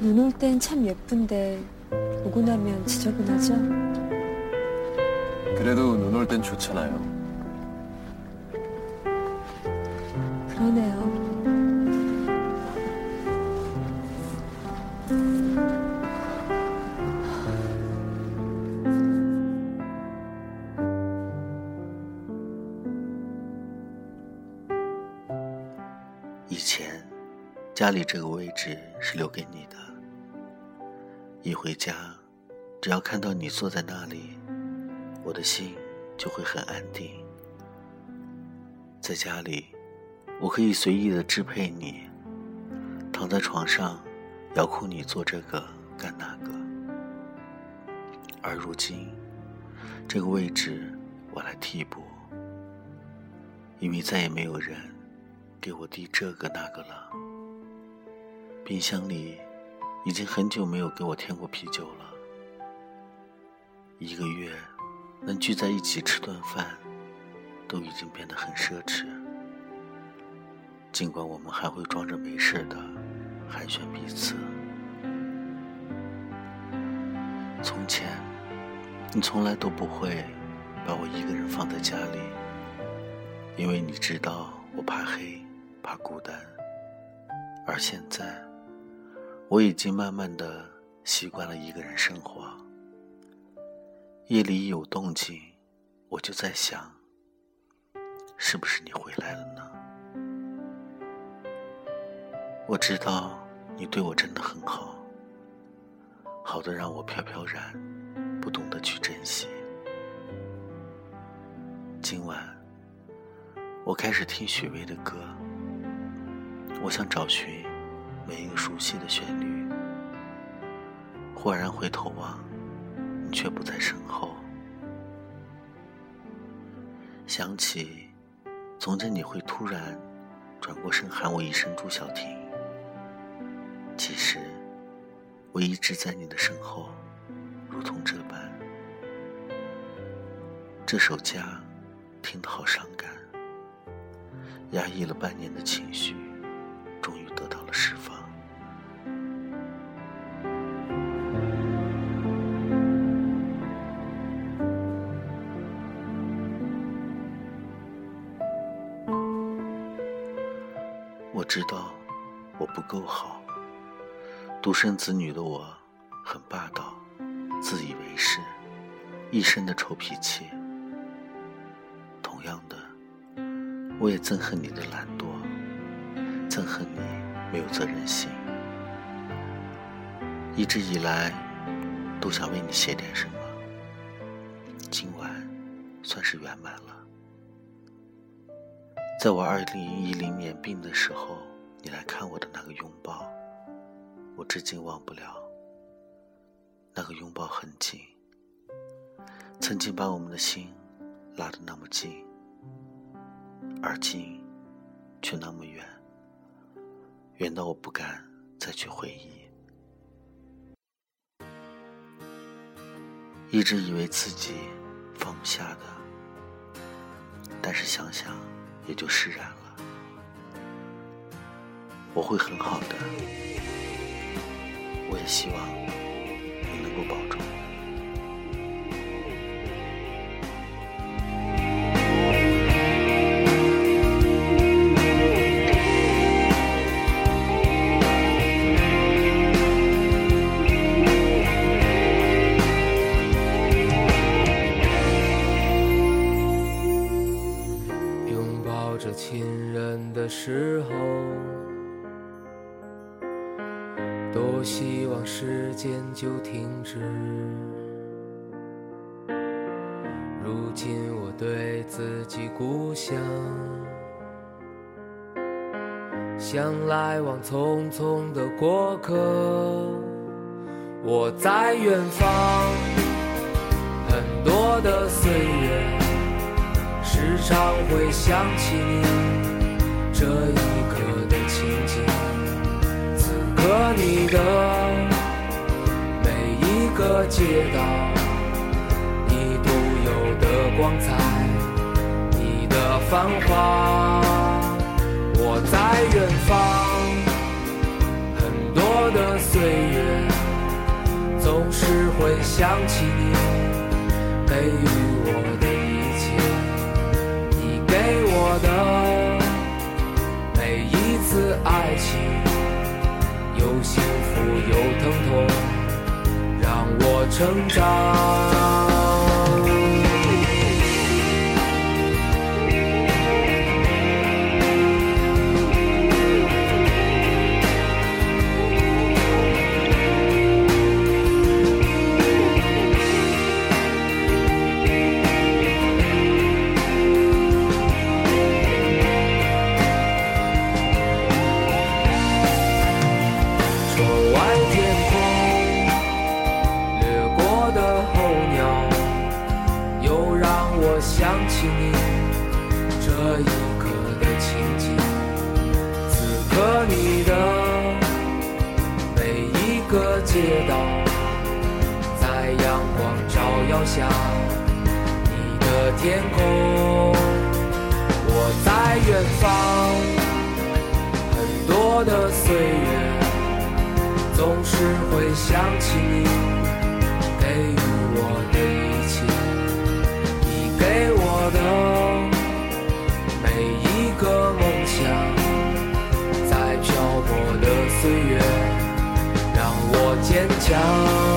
눈 올 땐 참 예쁜데보고나면 지저분하죠 그래도 눈 올 땐 좋잖아요. 그러네요. 以前，家里这个位置是留给你的。一回家，只要看到你坐在那里，我的心就会很安定。在家里，我可以随意的支配你，躺在床上，遥控你做这个干那个。而如今，这个位置我来替补，因为再也没有人给我递这个那个了。冰箱里已经很久没有给我添过啤酒了。一个月能聚在一起吃顿饭，都已经变得很奢侈。尽管我们还会装着没事的寒暄彼此。从前，你从来都不会把我一个人放在家里，因为你知道我怕黑，怕孤单。而现在，我已经慢慢的习惯了一个人生活。夜里有动静，我就在想，是不是你回来了呢？我知道你对我真的很好，好的让我飘飘然，不懂得去珍惜。今晚，我开始听许巍的歌，我想找寻每一个熟悉的旋律。忽然回头望。你却不在身后。想起从前，你会突然转过身喊我一声“朱小婷”。其实我一直在你的身后，如同这般。这首《家》听得好伤感，压抑了半年的情绪，终于得到了释放。我知道我不够好，独生子女的我很霸道，自以为是，一身的臭脾气。同样的，我也憎恨你的懒惰，憎恨你没有责任心。一直以来，都想为你写点什么，今晚算是圆满了。在我二零一零年病的时候，你来看我的那个拥抱，我至今忘不了。那个拥抱很紧，曾经把我们的心拉得那么近，而今却那么远，远到我不敢再去回忆。一直以为自己放不下的，但是想想。也就释然了。我会很好的，我也希望你能够保。亲人的时候，多希望时间就停止。如今我对自己故乡，像来往匆匆的过客。我在远方，很多的岁月，时常会想起你。这一刻的情景，此刻你的每一个街道，你独有的光彩，你的繁华。我在远方，很多的岁月，总是会想起你给予我的，的每一次爱情，有幸福有疼痛，让我成长。个街道，在阳光照耀下，你的天空。我在远方，很多的岁月，总是会想起你坚强。